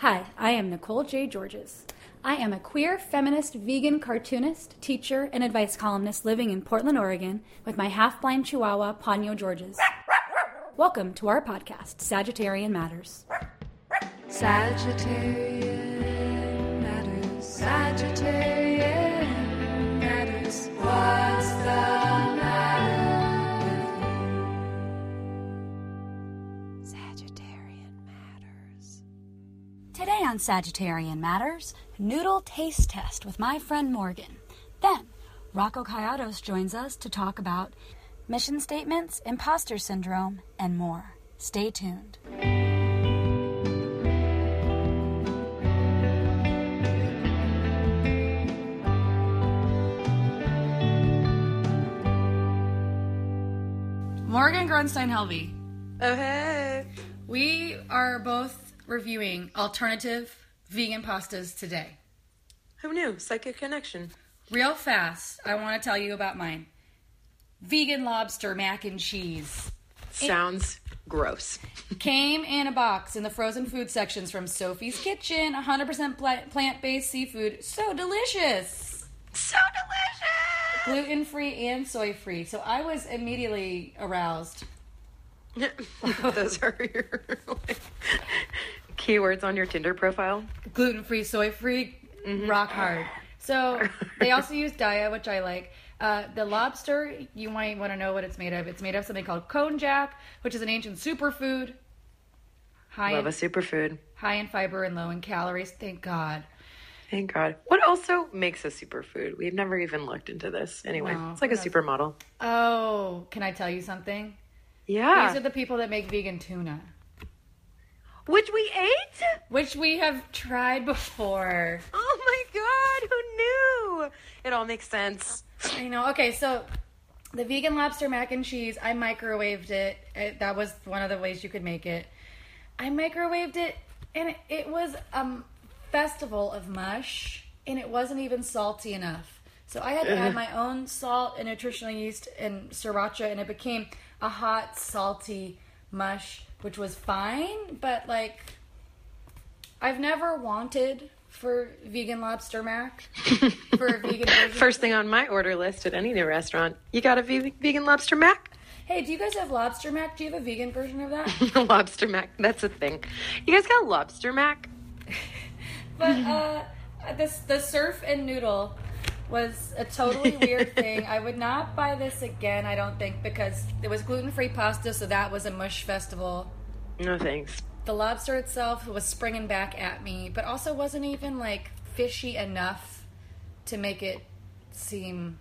Hi, I am Nicole J. Georges. I am a queer, feminist, vegan cartoonist, teacher, and advice columnist living in Portland, Oregon, with my half blind chihuahua, Ponyo Georges. Welcome to our podcast, Sagittarian Matters. Sagittarian matters. Sagittarian Sagittarian Matters, noodle taste test with my friend Morgan. Then, Rocco Kayiatos joins us to talk about mission statements, imposter syndrome, and more. Stay tuned. Morgan Grunstein Helvey. Oh, hey. We are both reviewing alternative vegan pastas today. Who knew? Psychic connection. Real fast, I want to tell you about mine. Vegan lobster mac and cheese. Sounds gross. Came in a box in the frozen food sections from Sophie's Kitchen. 100% plant based seafood. So delicious. So delicious. Gluten free and soy free. So I was immediately aroused. Those are your like, keywords on your Tinder profile. gluten free, soy free, rock hard. So they also use Daiya, which I like. Uh, the lobster, you might want to know what it's made of. It's made of something called konjac, which is an ancient superfood, high Love a in, superfood. high in fiber and low in calories. Thank God. Thank God. What also makes a superfood? We've never even looked into this. Anyway, No, it's like a else? supermodel. Oh, can I tell you something? Yeah. These are the people that make vegan tuna, Which we ate? which we have tried before. Oh my God. Who knew? It all makes sense. I know. Okay, so the vegan lobster mac and cheese, I microwaved it. it. That was one of the ways you could make it. I microwaved it, and it, it was a festival of mush, and it wasn't even salty enough. So I had to add my own salt and nutritional yeast and sriracha, and it became a hot, salty mush, which was fine, but like, I've never wanted for vegan lobster mac for a vegan version. First thing on my order list at any new restaurant. You got a ve- vegan lobster mac? Hey, do you guys have lobster mac? Do you have a vegan version of that? lobster mac. That's a thing. You guys got lobster mac? but uh, this the surf and noodle was a totally weird thing. I would not buy this again. I don't think because it was gluten free pasta, so that was a mush festival. No thanks. The lobster itself was springing back at me, but also wasn't even like fishy enough to make it seem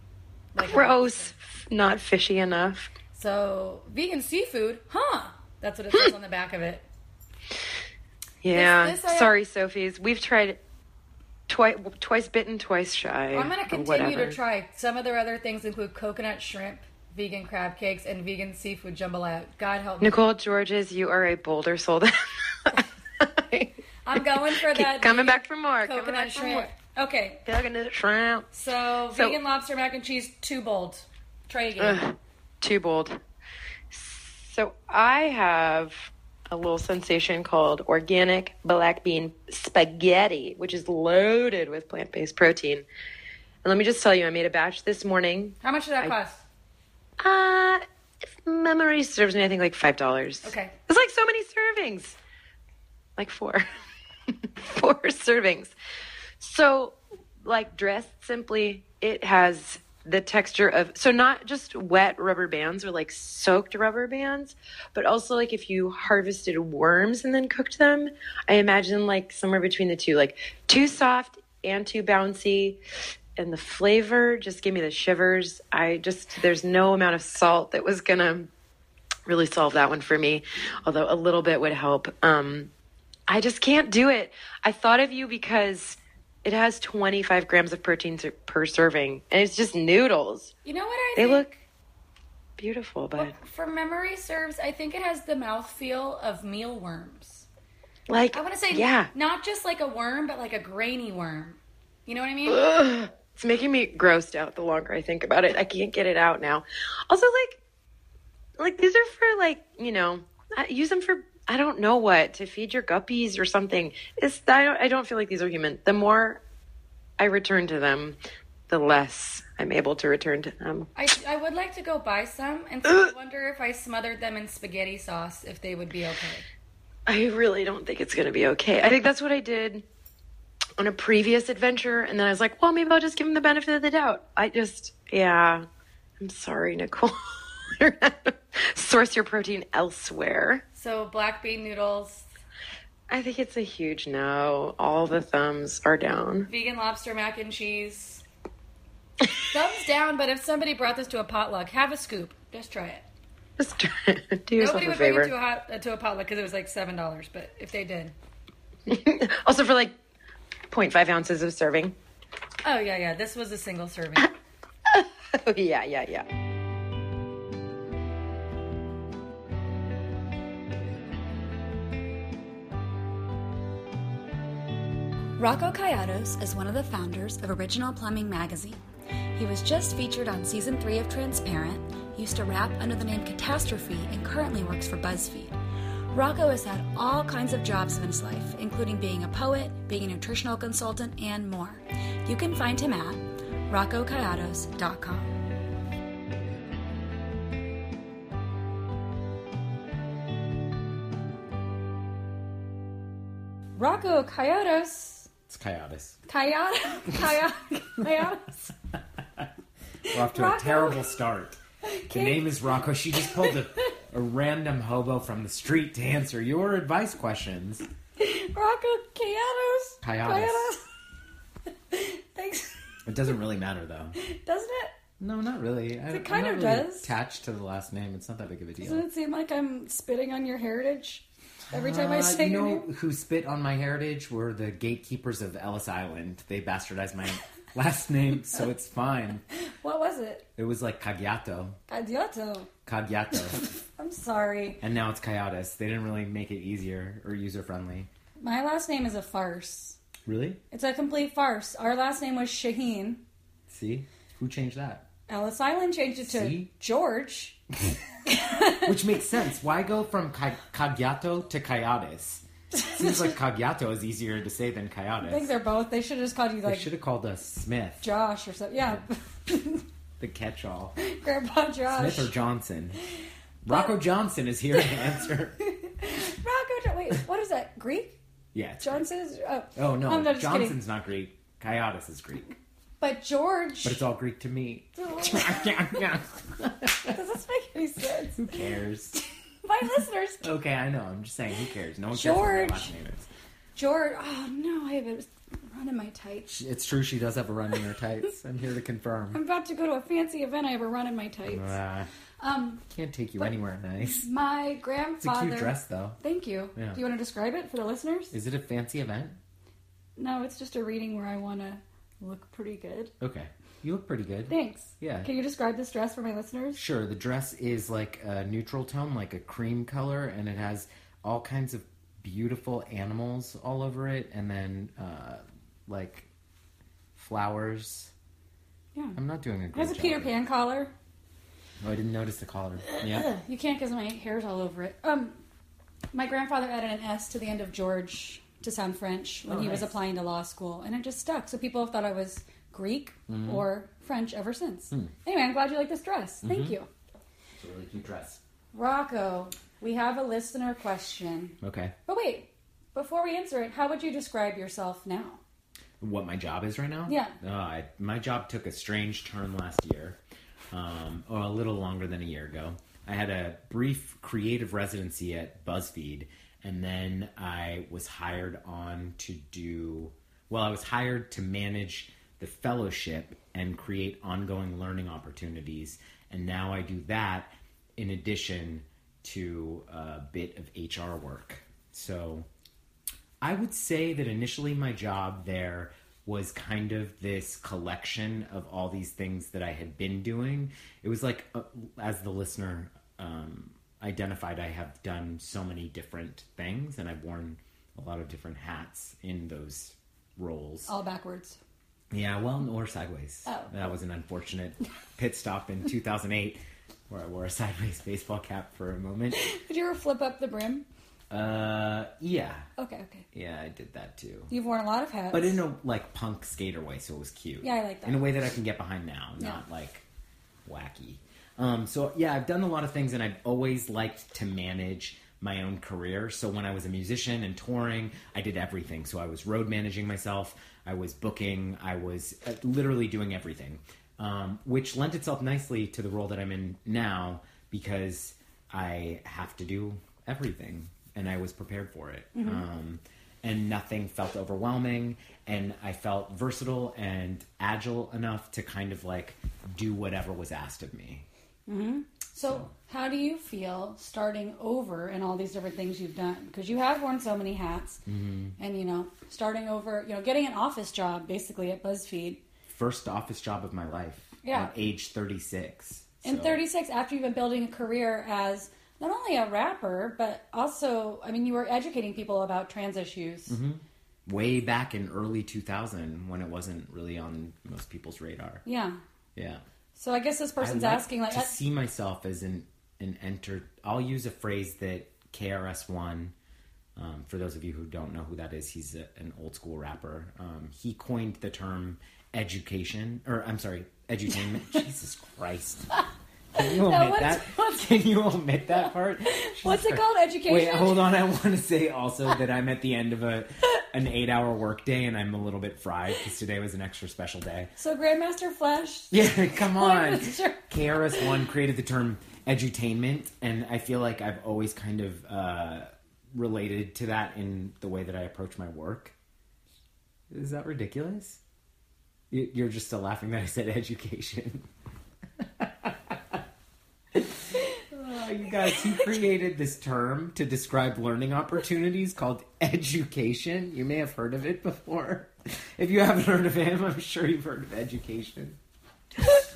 like Gross. Not fishy enough. So vegan seafood, huh? That's what it says on the back of it. Yeah. this I- Sorry, Sophie's. We've tried twice, twice bitten, twice shy. I'm gonna continue to try. Some of their other things include coconut shrimp, vegan crab cakes, and vegan seafood jambalaya. God help me. Nicole Georges, you are a bolder soul. than- I'm going for that. coming back for more. Coconut for more. shrimp. Okay, Coconut shrimp. so, So- vegan lobster mac and cheese, too bold. Try again. Ugh, too bold. So I have a little sensation called organic black bean spaghetti, which is loaded with plant based protein. And let me just tell you, I made a batch this morning. How much did that cost? Uh, if memory serves me, I think like five dollars. Okay. It's like so many servings, like four, four servings. So, like dressed simply, it has the texture of so not just wet rubber bands or like soaked rubber bands, but also like if you harvested worms and then cooked them. I imagine like somewhere between the two, like too soft and too bouncy. And the flavor just gave me the shivers. I just, there's no amount of salt that was gonna really solve that one for me, although a little bit would help. Um, I just can't do it. I thought of you because it has 25 grams of protein per serving, and it's just noodles. You know what I think? They think? look beautiful, but For memory serves, I think it has the mouthfeel of mealworms. like, I want to say, yeah, not just like a worm, but like a grainy worm. You know what I mean? Ugh. it's making me grossed out. The longer I think about it, I can't get it out now. Also, like, like these are for like you know, use them for I don't know what to feed your guppies or something. It's I don't I don't feel like these are human. The more I return to them, the less I'm able to return to them. I, I would like to go buy some, and so I wonder if I smothered them in spaghetti sauce, if they would be okay. I really don't think it's going to be okay. I think that's what I did on a previous adventure, and then I was like, well, maybe I'll just give them the benefit of the doubt. I just, yeah, I'm sorry, Nicole. You're gonna have to Source your protein elsewhere. So black bean noodles, I think it's a huge no. All the thumbs are down. vegan lobster mac and cheese. Thumbs down, but if somebody brought this to a potluck, have a scoop. Just try it. Just try, it. do yourself Nobody a would bring it to a, hot, uh, to a potluck because it was like seven dollars. But if they did, also for like 0.5 ounces of serving. oh yeah, yeah, this was a single serving. Oh yeah, yeah, yeah. Rocco Kayiatos is one of the founders of Original Plumbing Magazine. He was just featured on season three of Transparent, used to rap under the name Catastrophe, and currently works for BuzzFeed. Rocco has had all kinds of jobs in his life, including being a poet, being a nutritional consultant, and more. You can find him at roccokayiatos.com. Rocco Coyotes. It's Coyotes. Coyote. Coyote. Coyotes. We're off to Rocco. a terrible start. The name is Rocco. She just pulled a, a random hobo from the street to answer your advice questions. Rocco Coyotes. Coyotes. Thanks. It doesn't really matter though. Doesn't it? No, not really. I, It kind I'm of really does. Attached to the last name, it's not that big of a deal. Doesn't it seem like I'm spitting on your heritage every time I Uh, say you know name? who spit on my heritage were the gatekeepers of Ellis Island. They bastardized my last name, so it's fine. What was it? It was like Cagliato. Adiato. Cagliato. I'm sorry. and now it's Coyotes. They didn't really make it easier or user friendly. My last name is a farce. Really? It's a complete farce. Our last name was Shaheen. See? Who changed that? Ellis Island changed it to See? George. Which makes sense. Why go from Ca- to Coyotes? Seems like Cagliato is easier to say than I think they're both. They should have just called you They like should have called us Smith, Josh or something. Yeah, the catch-all. Grandpa Josh. Smith or Johnson. Rocco Johnson is here to answer. Rocco. Jo- Wait, what is that? Greek? Yeah. it's Johnson? is- Oh, Oh no, I'm not just kidding. Johnson's not Greek. Coyotes is Greek, But George. but it's all Greek to me. Does this make any sense? Who cares? My listeners. Okay, I know. I'm just saying. Who cares? No one cares what my George. last name is. George. Oh no, I have a run in my tights. It's true. She does have a run in her tights. I'm here to confirm. I'm about to go to a fancy event. I have a run in my tights. Uh, Um, can't take you anywhere nice. my It's a cute dress, though. Thank you. Yeah. Do you want to describe it for the listeners? Is it a fancy event? No, it's just a reading where I want to look pretty good. Okay. You look pretty good. Thanks. Yeah. Can you describe this dress for my listeners? Sure. The dress is like a neutral tone, like a cream color, and it has all kinds of beautiful animals all over it, and then uh, like flowers. Yeah. I'm not doing a It great has a. Peter Pan collar. Oh, I didn't notice the collar. Yeah. You can't because my hair's all over it. Um, my grandfather added an S to the end of George to sound French when Oh, he was applying to law school, and it just stuck. So people have thought I was Greek Mm-hmm. or French ever since. Hmm. Anyway, I'm glad you like this dress. Mm-hmm. Thank you, It's a really cute dress. Rocco. We have a listener question. Okay. But wait, before we answer it, how would you describe yourself now? What my job is right now? Yeah. Uh, I, my job took a strange turn last year, um, or a little longer than a year ago. I had a brief creative residency at BuzzFeed, and then I was hired on to do. Well, I was hired to manage the fellowship and create ongoing learning opportunities, and now I do that in addition to a bit of HR work. So I would say that initially my job there was kind of this collection of all these things that I had been doing. It was like, uh, as the listener um, identified, I have done so many different things and I've worn a lot of different hats in those roles. All backwards. Yeah, well, or sideways. Oh. That was an unfortunate pit stop in 2008 where I wore a sideways baseball cap for a moment. Did you ever flip up the brim? Uh, yeah, Okay, okay. yeah, I did that too. You've worn a lot of hats. But in a like punk skater way, so it was cute. Yeah, I like that. In a way that I can get behind now, Yeah. not like wacky. Um, so yeah, I've done a lot of things, and I've always liked to manage my own career. So when I was a musician and touring, I did everything. So I was road managing myself, I was booking, I was uh, literally doing everything, um, which lent itself nicely to the role that I'm in now because I have to do everything, and I was prepared for it. Um, and nothing felt overwhelming and i felt versatile and agile enough to kind of like do whatever was asked of me So, how do you feel starting over in all these different things you've done? Because you have worn so many hats, Mm-hmm. and you know, starting over, you know, getting an office job basically at BuzzFeed first office job of my life Yeah. at age 36 in So- 36 after you've been building a career as not only a rapper but also, I mean, you were educating people about trans issues. Mm-hmm. way back in early 2000 when it wasn't really on most people's radar Yeah. yeah So I guess this person's like asking like, to uh, see myself as an an enter. I'll use a phrase that KRS One. Um, for those of you who don't know who that is, he's a, an old school rapper. Um, he coined the term education, or I'm sorry, edutainment. Jesus Christ! Can you omit that? what's- Can you omit that part? what's it called? Education. Wait, hold on. I want to say also that I'm at the end of a an eight hour workday and I'm a little bit fried because today was an extra special day. So Grandmaster Flash. Yeah, come on. KRS One created the term edutainment, and I feel like I've always kind of uh, related to that in the way that I approach my work. Is that ridiculous? You're just still laughing that I said education. You guys, he created this term to describe learning opportunities called education. You may have heard of it before. If you haven't heard of him, I'm sure you've heard of education. That's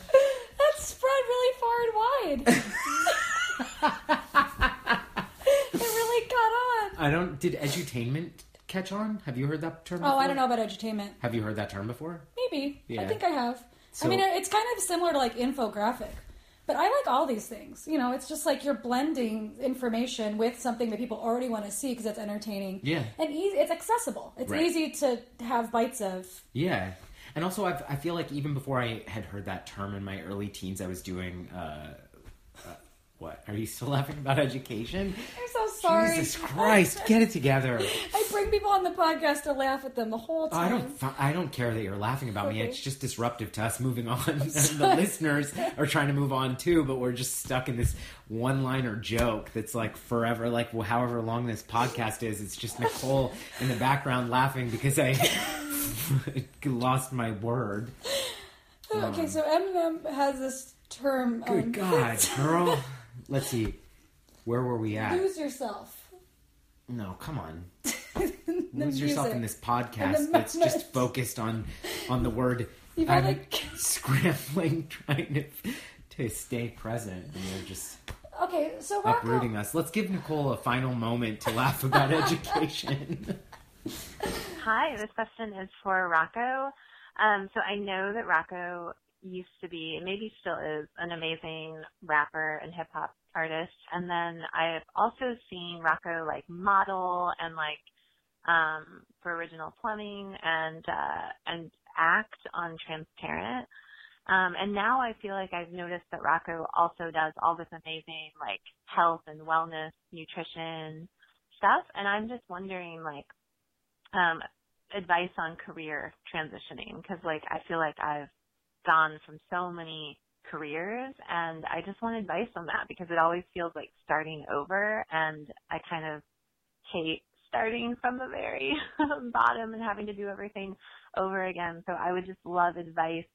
spread really far and wide. it really caught on. I don't. Did edutainment catch on? Have you heard that term? Oh, I don't know about edutainment. Have you heard that term before? Maybe. I think I have. So- I mean, it's kind of similar to like infographic. But I like all these things. You know, it's just like you're blending information with something that people already want to see because it's entertaining. Yeah. And easy, it's accessible. It's Right. easy to have bites of. Yeah, and also I've, I feel like even before I had heard that term in my early teens, I was doing. Uh, uh, what are you still laughing about education? I'm so sorry. Jesus Christ, get it together! I bring people on the podcast to laugh at them the whole time. I don't. I don't care that you're laughing about me. It's just disruptive to us moving on. and the listeners are trying to move on too, but we're just stuck in this one-liner joke that's like forever. Like however long this podcast is, it's just Nicole in the background laughing because I lost my word. Okay, so Eminem has this term. Good um, God, girl. Let's see. Where were we at? Lose yourself. No, come on. The Lose yourself in this podcast the that's just focused on on the word. You've I'm like- scrambling, trying to to stay present, and you're just Okay, so Rocco. uprooting us. Let's give Nicole a final moment to laugh about education. Hi, this question is for Rocco. Um, so I know that Rocco used to be, maybe still is, an amazing rapper and hip hop artist. And then I've also seen Rocco like model and like um, for original plumbing and uh, and act on Transparent. Um, and now I feel like I've noticed that Rocco also does all this amazing like health and wellness, nutrition stuff. And I'm just wondering like um, advice on career transitioning because like I feel like I've gone from so many careers and I just want advice on that because it always feels like starting over and I kind of hate starting from the very bottom and having to do everything over again. So I would just love advice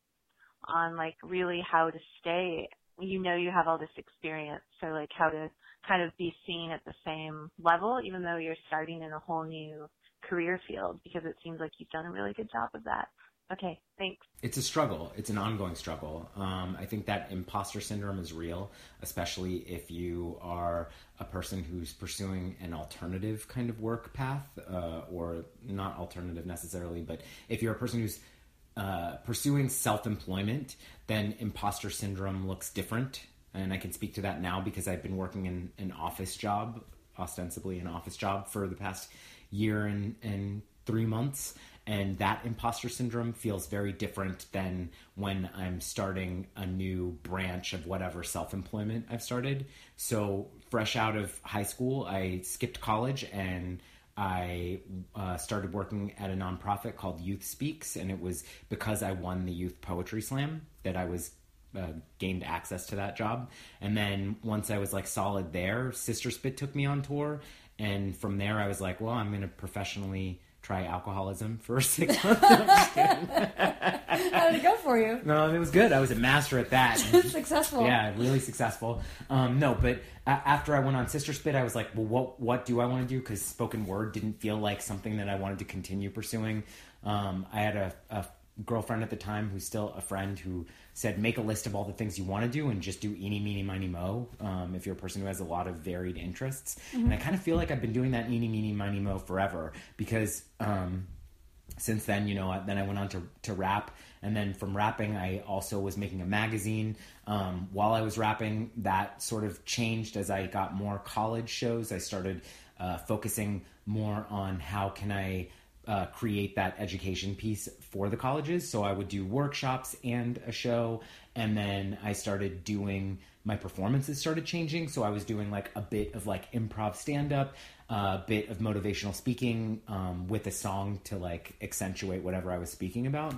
on like really how to stay you know you have all this experience so like how to kind of be seen at the same level even though you're starting in a whole new career field because it seems like you've done a really good job of that. Okay, thanks. it's a struggle. It's an ongoing struggle. Um, I think that imposter syndrome is real, especially if you are a person who's pursuing an alternative kind of work path, uh, or not alternative necessarily, but if you're a person who's uh, pursuing self employment, then imposter syndrome looks different. And I can speak to that now because I've been working in an office job ostensibly an office job for the past year and, and three months. And that imposter syndrome feels very different than when I'm starting a new branch of whatever self employment I've started. So, fresh out of high school, I skipped college and I uh, started working at a nonprofit called Youth Speaks, and it was because I won the Youth Poetry Slam that I was uh, gained access to that job. And then once I was like solid there, Sister Spit took me on tour, and from there I was like, well, I'm going to professionally try alcoholism for six months. No, I'm just kidding. How did it go for you? no, it was good. I was a master at that. Successful. Yeah, really successful. Um, no, but a- after I went on Sister Spit, I was like, well, what what do I want to do? Because spoken word didn't feel like something that I wanted to continue pursuing. Um, I had a, a girlfriend at the time who's still a friend who said, make a list of all the things you want to do and just do eeny, meeny, miny, mo. Um, if you're a person who has a lot of varied interests, and I kind of feel like I've been doing that eeny, meeny, miny, mo forever because. Um, since then, you know, then I went on to, to rap. And then from rapping, I also was making a magazine. Um, while I was rapping, that sort of changed as I got more college shows. I started uh, focusing more on how can I uh, create that education piece for the colleges. So I would do workshops and a show. And then I started doing my performances started changing. So I was doing like a bit of like improv stand up, a bit of motivational speaking um, with a song to like accentuate whatever I was speaking about.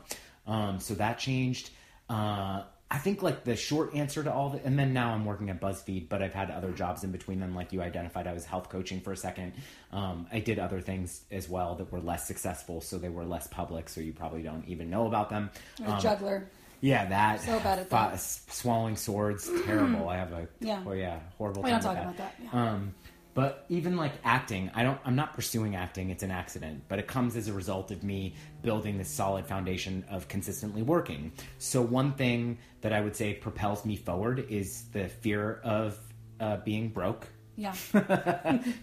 Um, so that changed. Uh, I think like the short answer to all the, and then now I'm working at BuzzFeed, but I've had other jobs in between them. Like you identified, I was health coaching for a second. Um, I did other things as well that were less successful, so they were less public, so you probably don't even know about them. A Um, juggler. yeah, that. So bad at that. swallowing swords, terrible. I have a Yeah. oh yeah, horrible. We don't time talk with about that, yeah. Um, but even like acting, I don't. I'm not pursuing acting. It's an accident, but it comes as a result of me building this solid foundation of consistently working. So one thing that I would say propels me forward is the fear of uh, being broke. Yeah.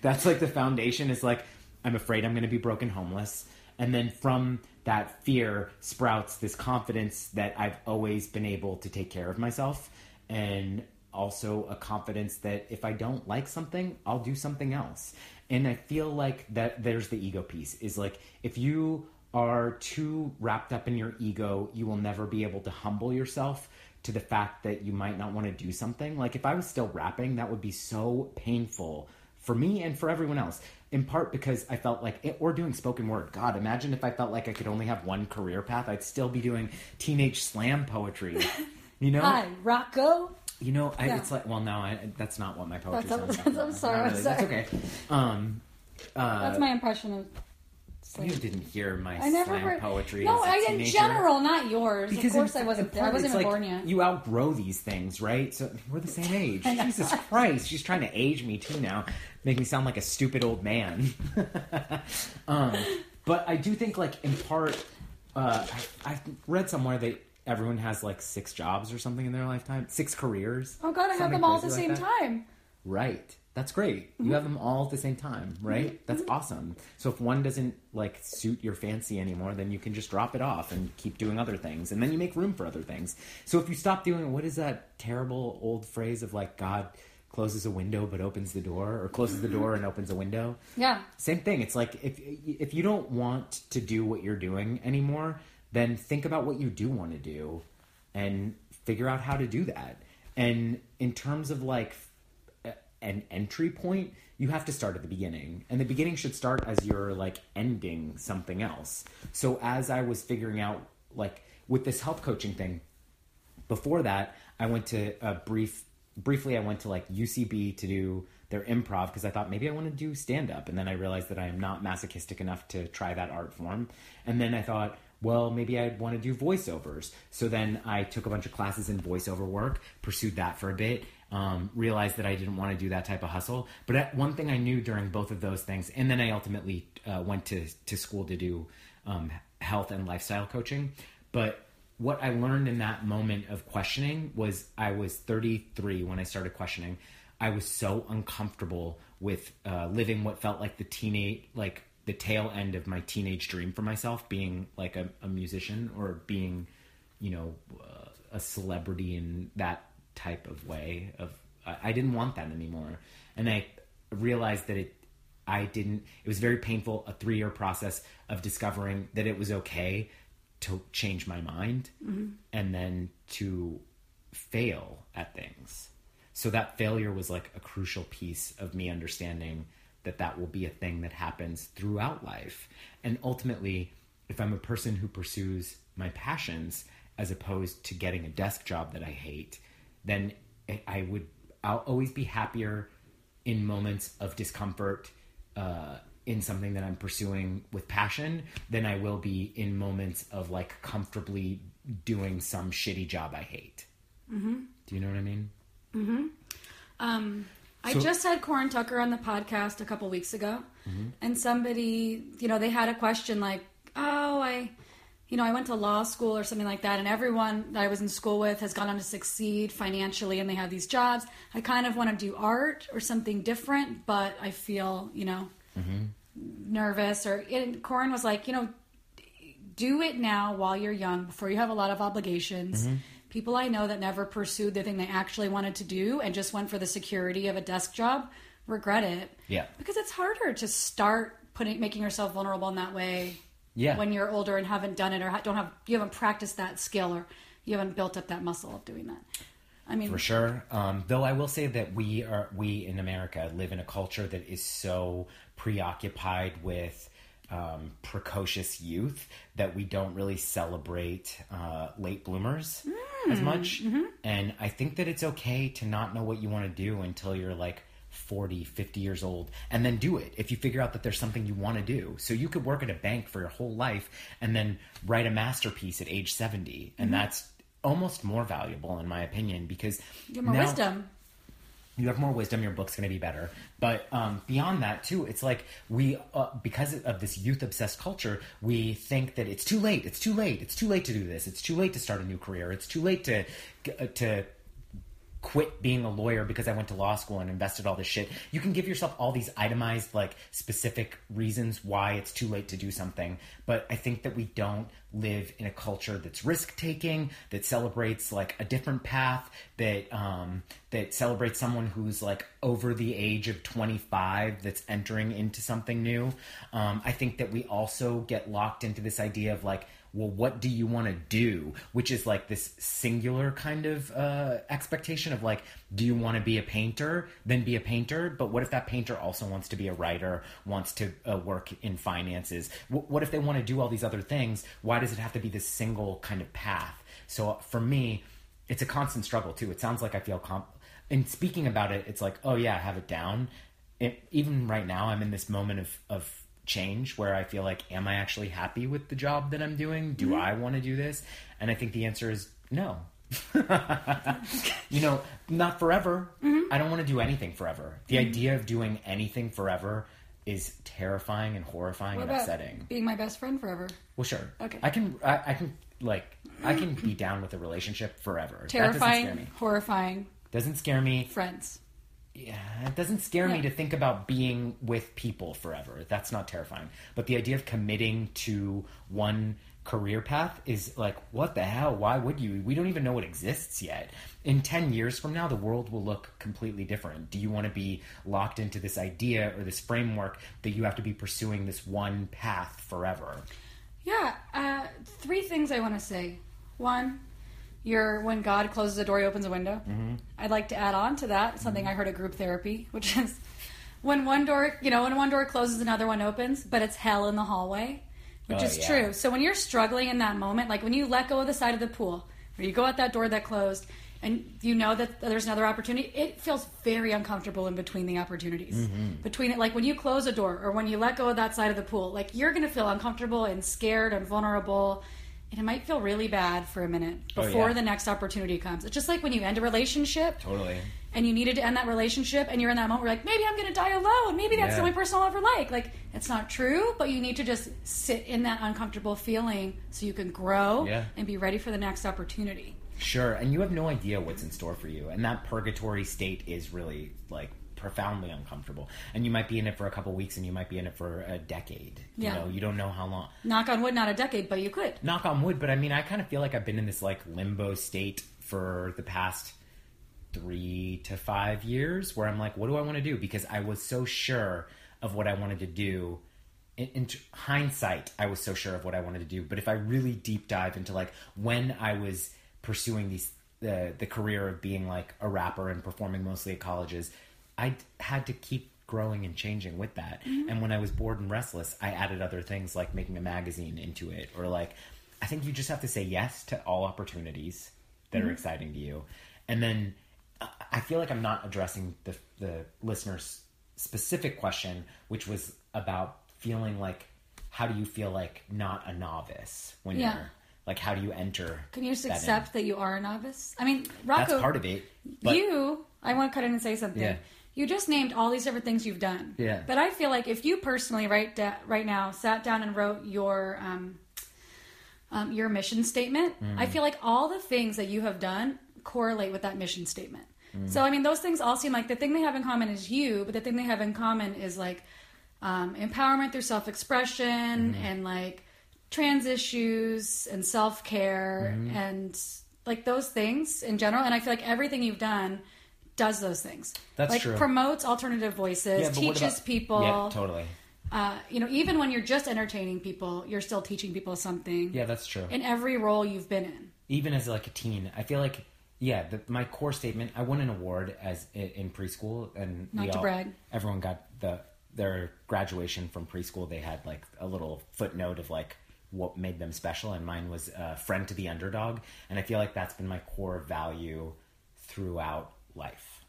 That's like the foundation is like, I'm afraid I'm going to be broken homeless. And then from that fear sprouts this confidence that I've always been able to take care of myself. And also a confidence that if I don't like something, I'll do something else. And I feel like that there's the ego piece is like, if you are too wrapped up in your ego, you will never be able to humble yourself to the fact that you might not want to do something. Like if I was still rapping, that would be so painful for me and for everyone else. In part because I felt like, it, or doing spoken word. God, imagine if I felt like I could only have one career path. I'd still be doing teenage slam poetry. You know, Hi, Rocco. You know, I, Yeah. it's like, well, no, I, that's not what my poetry That's- sounds like. I'm sorry, Not I'm really. That's okay. Um, uh, That's my impression of. you didn't hear my I never slam heard poetry. No, I in teenager. general, not yours. Because of course, I wasn't there. I wasn't even like born yet. You outgrow these things, right? So we're the same age. Jesus Christ, she's trying to age me too now, make me sound like a stupid old man. um, but I do think, like in part, uh, I, I read somewhere that everyone has like six jobs or something in their lifetime, six careers. oh God, I have them all at the same that. time. Right. That's great. Mm-hmm. You have them all at the same time, mm-hmm. right? That's mm-hmm. awesome. So if one doesn't like suit your fancy anymore, then you can just drop it off and keep doing other things, and then you make room for other things. So if you stop doing what is that terrible old phrase of like God closes a window but opens the door, or closes the door and mm-hmm. opens a window? Yeah. Same thing. It's like if if you don't want to do what you're doing anymore, then think about what you do want to do and figure out how to do that. And in terms of like an entry point, you have to start at the beginning. And the beginning should start as you're like ending something else. So as I was figuring out like with this health coaching thing, before that, I went to a brief briefly I went to like UCB to do their improv because I thought maybe I want to do stand up and then I realized that I am not masochistic enough to try that art form. And then I thought, well, maybe I want to do voiceovers. So then I took a bunch of classes in voiceover work, pursued that for a bit, um, realized that I didn't want to do that type of hustle. But one thing I knew during both of those things, and then I ultimately uh, went to, to school to do um, health and lifestyle coaching. But what I learned in that moment of questioning was I was 33 when I started questioning. I was so uncomfortable with uh, living what felt like the teenage, like the tail end of my teenage dream for myself, being like a, a musician or being, you know, uh, a celebrity in that type of way. Of I, I didn't want that anymore, and I realized that it I didn't it was very painful a 3-year process of discovering that it was okay to change my mind and then to fail at things. So that failure was like a crucial piece of me understanding that that will be a thing that happens throughout life. And ultimately, if I'm a person who pursues my passions as opposed to getting a desk job that I hate, then I- would I'll always be happier in moments of discomfort uh, in something that I'm pursuing with passion than I will be in moments of like comfortably doing some shitty job I hate. Mm-hmm. Do you know what I mean? Um, I So- just had Corin Tucker on the podcast a couple weeks ago, mm-hmm. and somebody, you know, they had a question like, "Oh, I, you know, I went to law school or something like that, and everyone that I was in school with has gone on to succeed financially, and they have these jobs. I kind of want to do art or something different, but I feel, you know, mm-hmm. nervous." Or and Corin was like, you know, do it now while you're young before you have a lot of obligations. Mm-hmm. People I know that never pursued the thing they actually wanted to do and just went for the security of a desk job regret it. Yeah. Because it's harder to start putting making yourself vulnerable in that way Yeah. when you're older and haven't done it or don't have you haven't practiced that skill or you haven't built up that muscle of doing that. I mean, For sure. Um, though I will say that we are we in America live in a culture that is so preoccupied with um, precocious youth that we don't really celebrate uh, late bloomers as much. And I think that it's okay to not know what you want to do until you're like 40, 50 years old, and then do it if you figure out that there's something you want to do. So you could work at a bank for your whole life and then write a masterpiece at age 70. And that's almost more valuable, in my opinion, because you have more now- wisdom. You have more wisdom your book's going to be better. But um, beyond that too it's like we uh, because of this youth obsessed culture we think that it's too late it's too late it's too late to do this it's too late to start a new career it's too late to uh, to quit being a lawyer because I went to law school and invested all this shit. You can give yourself all these itemized, like specific reasons why it's too late to do something. But I think that we don't live in a culture that's risk taking, that celebrates like a different path, that um, that celebrates someone who's like over the age of 25 that's entering into something new. Um, I think that we also get locked into this idea of like well, what do you want to do? Which is like this singular kind of uh, expectation of like, do you want to be a painter? Then be a painter. But what if that painter also wants to be a writer, wants to uh, work in finances? W- what if they want to do all these other things? Why does it have to be this single kind of path? So uh, for me, it's a constant struggle too. It sounds like I feel comp. In speaking about it, it's like, oh yeah, I have it down. It, even right now, I'm in this moment of of change where I feel like, am I actually happy with the job that I'm doing? Do mm-hmm. I want to do this? And I think the answer is no. you know, not forever. Mm-hmm. I don't want to do anything forever. The mm-hmm. idea of doing anything forever is terrifying and horrifying What and upsetting. being my best friend forever? Well, sure. Okay. I can. I, I can like. I can be down with a relationship forever. That doesn't scare Terrifying, me. horrifying Doesn't scare me. friends. Yeah, it doesn't scare me to think about being with people forever. That's not terrifying. But the idea of committing to one career path is like, what the hell? Why would you? We don't even know what exists yet. In 10 years from now, the world will look completely different. Do you want to be locked into this idea or this framework that you have to be pursuing this one path forever? Yeah, uh, three things I want to say. One, you're when God closes a door, he opens a window. Mm-hmm. I'd like to add on to that something I heard at group therapy, which is when one door, you know, when one door closes, another one opens, but it's hell in the hallway, which Oh, is yeah. true. So when you're struggling in that moment, like when you let go of the side of the pool, or you go out that door that closed, and you know that there's another opportunity, it feels very uncomfortable in between the opportunities. Mm-hmm. Between it, like when you close a door or when you let go of that side of the pool, like you're going to feel uncomfortable and scared and vulnerable. And it might feel really bad for a minute Oh, before yeah. the next opportunity comes. It's just like when you end a relationship Totally. and you needed to end that relationship and you're in that moment where like maybe i'm going to die alone maybe that's Yeah. the only person i'll ever like like it's not true but you need to just sit in that uncomfortable feeling so you can grow Yeah. and be ready for the next opportunity Sure, and you have no idea what's in store for you, and that purgatory state is really like profoundly uncomfortable. And you might be in it for a couple weeks, and you might be in it for a decade. Yeah. You know, you don't know how long. knock on wood not a decade but you could Knock on wood, but I mean, I kind of feel like I've been in this like limbo state for the past three to five years where I'm like, what do I want to do? Because I was so sure of what I wanted to do. In, in hindsight, I was so sure of what I wanted to do. But if I really deep dive into like when I was pursuing these the the career of being like a rapper and performing mostly at colleges, I had to keep growing and changing with that. Mm-hmm. And when I was bored and restless, I added other things like making a magazine into it or like I think you just have to say yes to all opportunities that are mm-hmm. exciting to you. And then I- I feel like I'm not addressing the the listener's specific question, which was about feeling like how do you feel like not a novice when Yeah. you're like how do you enter? Can you just that in? accept that you are a novice? I mean, Rocco, That's part of it. You, I want to cut in and say something. Yeah. You just named all these different things you've done. Yeah. But I feel like if you personally, right, da- right now, sat down and wrote your um, um, your mission statement, I Mm. feel like all the things that you have done correlate with that mission statement. Mm. So I mean, those things all seem like the thing they have in common is you, but the thing they have in common is like um, empowerment through self expression Mm-hmm. and like trans issues and self care Mm-hmm. and like those things in general. And I feel like everything you've done does those things. That's like true. promotes alternative voices, Yeah, teaches about- people. Yeah, totally. uh, you know, even when you're just entertaining people, you're still teaching people something. Yeah, that's true. In every role you've been in. even as like a teen, I feel like yeah, the, my core statement. I won an award as in, in preschool, and Not to all- brag. Everyone got the their graduation from preschool. They had like a little footnote of like what made them special, and mine was uh, friend to the underdog. And I feel like that's been my core value throughout life.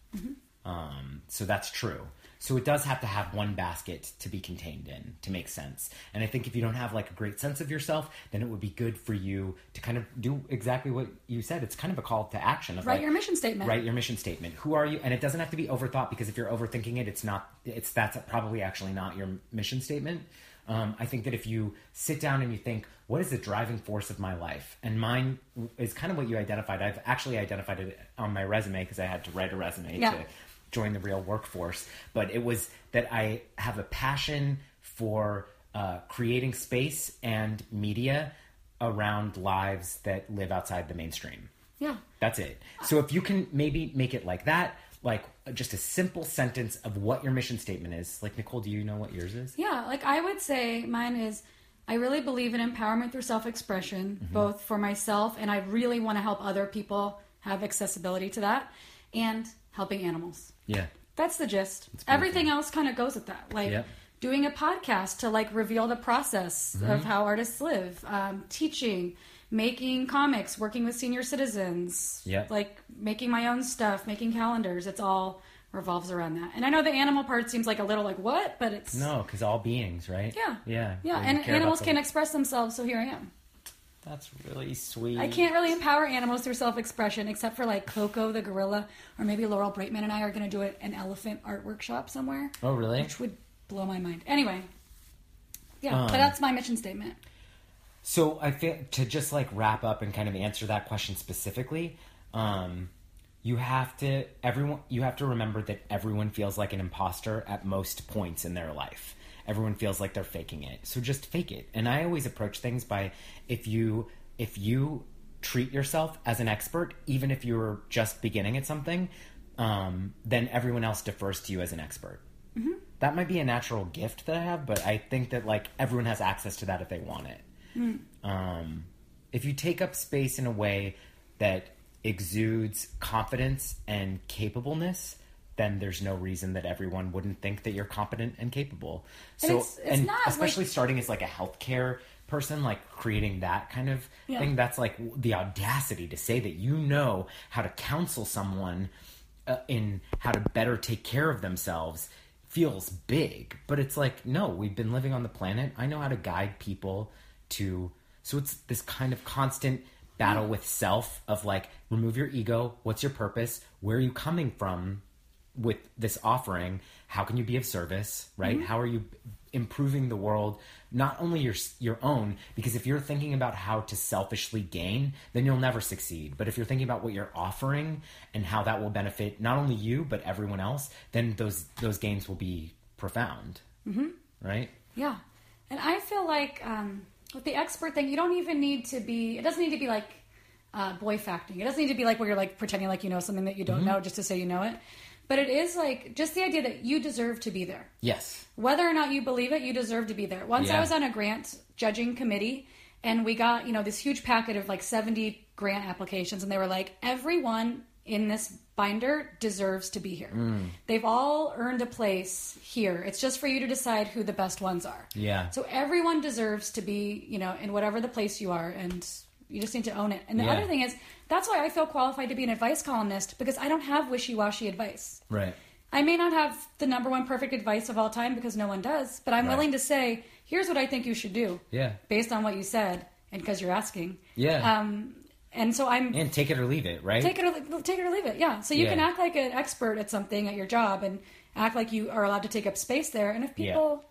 Um, so that's true. So it does have to have one basket to be contained in to make sense. And I think if you don't have like a great sense of yourself, then it would be good for you to kind of do exactly what you said. It's kind of a call to action. Of Write like, your mission statement. Write your mission statement. Who are you? And it doesn't have to be overthought because if you're overthinking it, it's not. It's that's probably actually not your mission statement. Um, I think that if you sit down and you think, what is the driving force of my life? And mine is kind of what you identified. I've actually identified it on my resume because I had to write a resume Yeah. to join the real workforce. But it was that I have a passion for uh, creating space and media around lives that live outside the mainstream. Yeah. That's it. So if you can maybe make it like that, like just a simple sentence of what your mission statement is. Like Nicole, do you know what yours is? Yeah, like I would say mine is I really believe in empowerment through self expression, Mm-hmm. both for myself and I really want to help other people have accessibility to that and helping animals. Yeah. That's the gist. Everything else kind of goes with that. Like Yep. doing a podcast to like reveal the process Mm-hmm. of how artists live, um, teaching, making comics, working with senior citizens, Yep. like making my own stuff, making calendars. It's all revolves around that. And I know the animal part seems like a little like what, but it's No, because all beings, right? yeah, Yeah. yeah. And animals can express themselves, so here I am. That's really sweet. I can't really empower animals through self-expression, except for like Coco the gorilla, or maybe Laurel Brightman and I are going to do it an elephant art workshop somewhere. Oh, really? which would blow my mind. Anyway, yeah, Um, but that's my mission statement. So I feel to just like wrap up and kind of answer that question specifically, um, you have to everyone you have to remember that everyone feels like an imposter at most points in their life. Everyone feels like they're faking it. So just fake it. And I always approach things by if you if you treat yourself as an expert, even if you're just beginning at something, um, then everyone else defers to you as an expert. That might be a natural gift that I have, but I think that like everyone has access to that if they want it um, if you take up space in a way that exudes confidence and capableness, then there's no reason that everyone wouldn't think that you're competent and capable. And So, it's- it's and not like- especially starting as like a healthcare person, like creating that kind of Yeah. thing, that's like the audacity to say that you know how to counsel someone uh, in how to better take care of themselves feels big but it's like no we've been living on the planet i know how to guide people to so it's this kind of constant battle with self of like remove your ego what's your purpose where are you coming from with this offering how can you be of service right? How are you improving the world not only your your own because if you're thinking about how to selfishly gain then you'll never succeed. But if you're thinking about what you're offering and how that will benefit not only you but everyone else then those those gains will be profound. Mm-hmm. right? Yeah, and I feel like um, with the expert thing, you don't even need to be. It doesn't need to be like uh, boy facting. It doesn't need to be like where you're like pretending like you know something that you Mm-hmm. don't know just to say you know it. But it is like just the idea that you deserve to be there. Yes. Whether or not you believe it, you deserve to be there. Once I was on a grant judging committee and we got, you know, this huge packet of like 70 grant applications and they were like, everyone in this binder deserves to be here. Mm. They've all earned a place here. It's just for you to decide who the best ones are. Yeah. So everyone deserves to be, you know, in whatever the place you are and you just need to own it. And the Yeah. other thing is, that's why I feel qualified to be an advice columnist because I don't have wishy-washy advice. Right. I may not have the number one perfect advice of all time because no one does, but I'm Right. willing to say, here's what I think you should do. Yeah. Based on what you said and because you're asking. Yeah. Um, and so I'm and take it or leave it, right? take it or take it or leave it. Yeah. So you Yeah. can act like an expert at something at your job and act like you are allowed to take up space there. And if Yeah. people,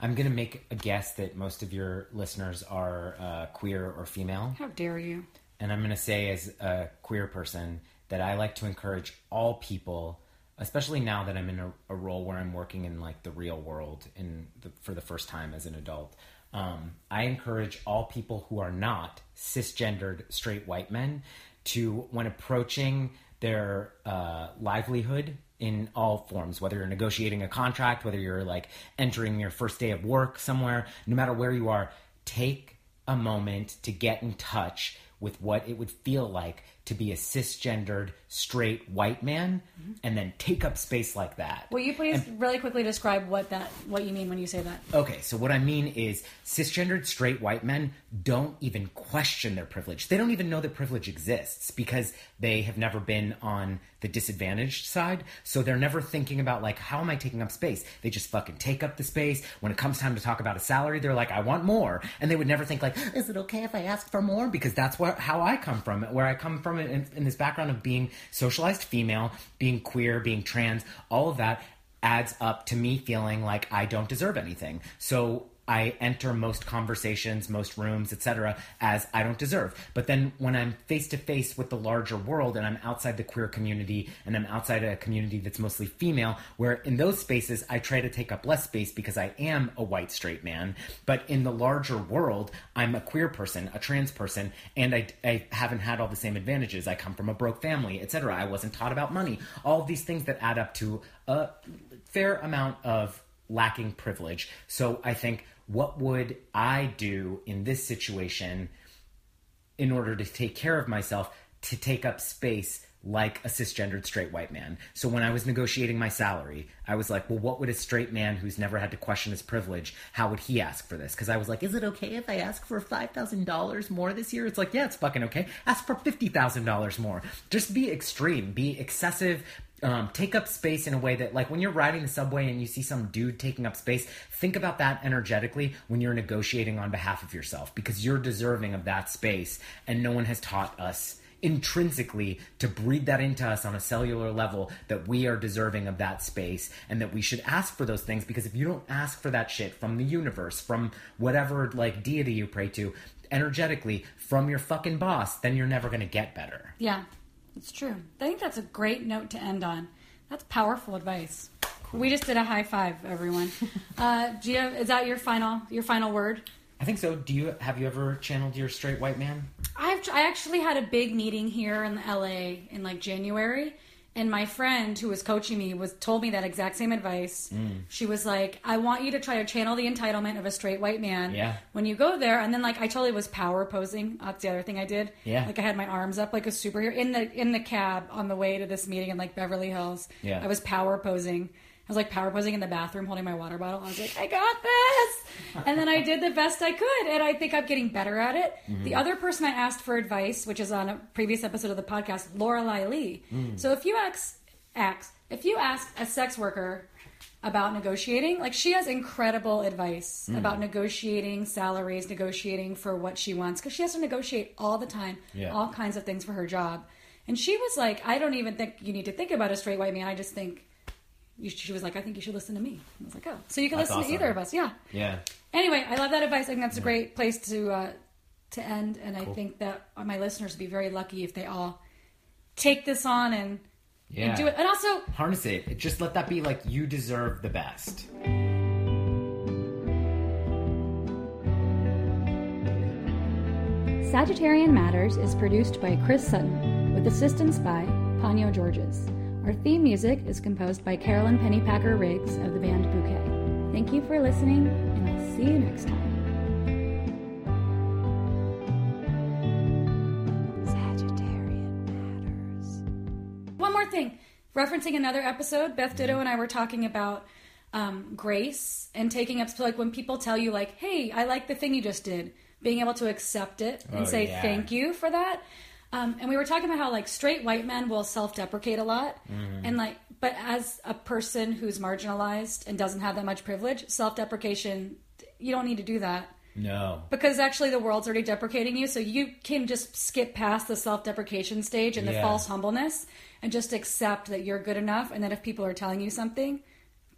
I'm going to make a guess that most of your listeners are uh, queer or female. how dare you? And I'm going to say, as a queer person, that I like to encourage all people, especially now that I'm in a, a role where I'm working in like the real world in the, for the first time as an adult. Um, I encourage all people who are not cisgendered straight white men to, when approaching their uh, livelihood in all forms, whether you're negotiating a contract, whether you're like entering your first day of work somewhere, no matter where you are, take a moment to get in touch with what it would feel like to be a cisgendered straight white man mm-hmm. and then take up space like that. Will you please really quickly describe what that what you mean when you say that? Okay, so what I mean is cisgendered straight white men don't even question their privilege. They don't even know that privilege exists because they have never been on the disadvantaged side. So they're never thinking about like how am I taking up space? They just fucking take up the space. When it comes time to talk about a salary, they're like I want more. And they would never think like is it okay if I ask for more because that's where how I come from. Where I come from in, in this background of being socialized female, being queer, being trans, all of that adds up to me feeling like I don't deserve anything. So I enter most conversations, most rooms, etc., as I don't deserve. But then when I'm face to face with the larger world and I'm outside the queer community and I'm outside a community that's mostly female, where in those spaces I try to take up less space because I am a white straight man. But in the larger world, I'm a queer person, a trans person, and I, I haven't had all the same advantages. I come from a broke family, etc. I wasn't taught about money. All these things that add up to a fair amount of lacking privilege. So I think, what would I do in this situation in order to take care of myself to take up space like a cisgendered straight white man. So when I was negotiating my salary, I was like, well, what would a straight man who's never had to question his privilege, how would he ask for this? Because I was like, is it okay if I ask for $5,000 more this year? It's like, yeah, it's fucking okay. Ask for $50,000 more. Just be extreme, be excessive, um, take up space in a way that, like, when you're riding the subway and you see some dude taking up space, think about that energetically when you're negotiating on behalf of yourself because you're deserving of that space, and no one has taught us intrinsically to breed that into us on a cellular level that we are deserving of that space and that we should ask for those things because if you don't ask for that shit from the universe, from whatever like deity you pray to, energetically from your fucking boss, then you're never going to get better. Yeah, it's true. I think that's a great note to end on. That's powerful advice. We just did a high five, everyone. uh, Gia, is that your final your final word? I think so. Do you have you ever channeled your straight white man? I've I actually had a big meeting here in LA in like January, and my friend who was coaching me was told me that exact same advice. Mm. She was like, "I want you to try to channel the entitlement of a straight white man Yeah. when you go there." And then like I totally was power posing. That's the other thing I did. Yeah. like I had my arms up like a superhero in the in the cab on the way to this meeting in like Beverly Hills. Yeah. I was power posing. I was like power posing in the bathroom holding my water bottle. I was like, I got this. And then I did the best I could. And I think I'm getting better at it. Mm-hmm. The other person I asked for advice, which is on a previous episode of the podcast, Lorelei Lee. Mm. So if you ask, ask, if you ask a sex worker about negotiating, like she has incredible advice mm. about negotiating salaries, negotiating for what she wants, because she has to negotiate all the time, Yeah. all kinds of things for her job. And she was like, I don't even think you need to think about a straight white man. I just think she was like, I think you should listen to me. I was like, oh, so you can That's listen awesome. to either of us, yeah. Yeah. Anyway, I love that advice. I think that's a great place to uh, to end, and I think that my listeners would be very lucky if they all take this on and, Yeah. and do it. And also, Harness it. Just let that be like you deserve the best. Sagittarian Matters is produced by Chris Sutton, with assistance by Panyo Georges. Our theme music is composed by Carolyn Pennypacker Riggs of the band Bouquet. Thank you for listening, and I'll see you next time. Sagittarian Matters. One more thing. Referencing another episode, Beth Ditto and I were talking about um, grace and taking up, so like when people tell you, like, hey, I like the thing you just did, being able to accept it and Oh, say yeah. thank you for that. Um, and we were talking about how like straight white men will self-deprecate a lot, Mm-hmm. and like, but as a person who's marginalized and doesn't have that much privilege, self-deprecation, you don't need to do that No. because actually the world's already deprecating you so you can just skip past the self-deprecation stage and the Yeah. false humbleness and just accept that you're good enough and that if people are telling you something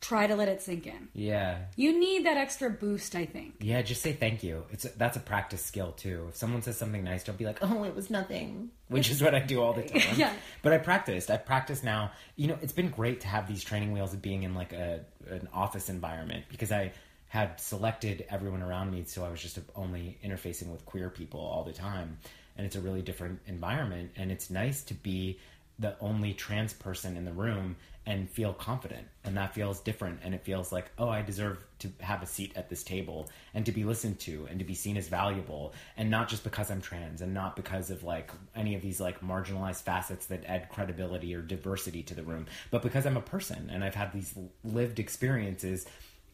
try to let it sink in Yeah. you need that extra boost i think Yeah, just say thank you. It's that's a practice skill too. If someone says something nice, don't be like, "Oh, it was nothing," which is what I do all the time. Yeah. But I practiced. I practice now. You know, it's been great to have these training wheels of being in like a an office environment because I had selected everyone around me, so I was just only interfacing with queer people all the time, and it's a really different environment. And it's nice to be the only trans person in the room and feel confident. And that feels different. And it feels like oh i deserve to have a seat at this table and to be listened to and to be seen as valuable. And not just because i'm trans and not because of like any of these like marginalized facets that add credibility or diversity to the room but because i'm a person and i've had these lived experiences.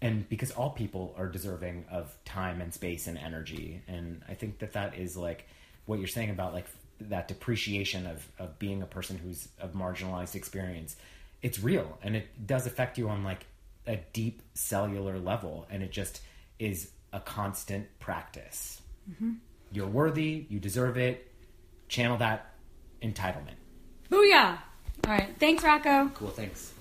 And because all people are deserving of time and space and energy. And i think that that is like what you're saying about like that depreciation of, of being a person who's of marginalized experience it's real and it does affect you on like a deep cellular level and it just is a constant practice. Mm-hmm. You're worthy you deserve it. Channel that entitlement. Booyah! All right thanks rocco. Cool thanks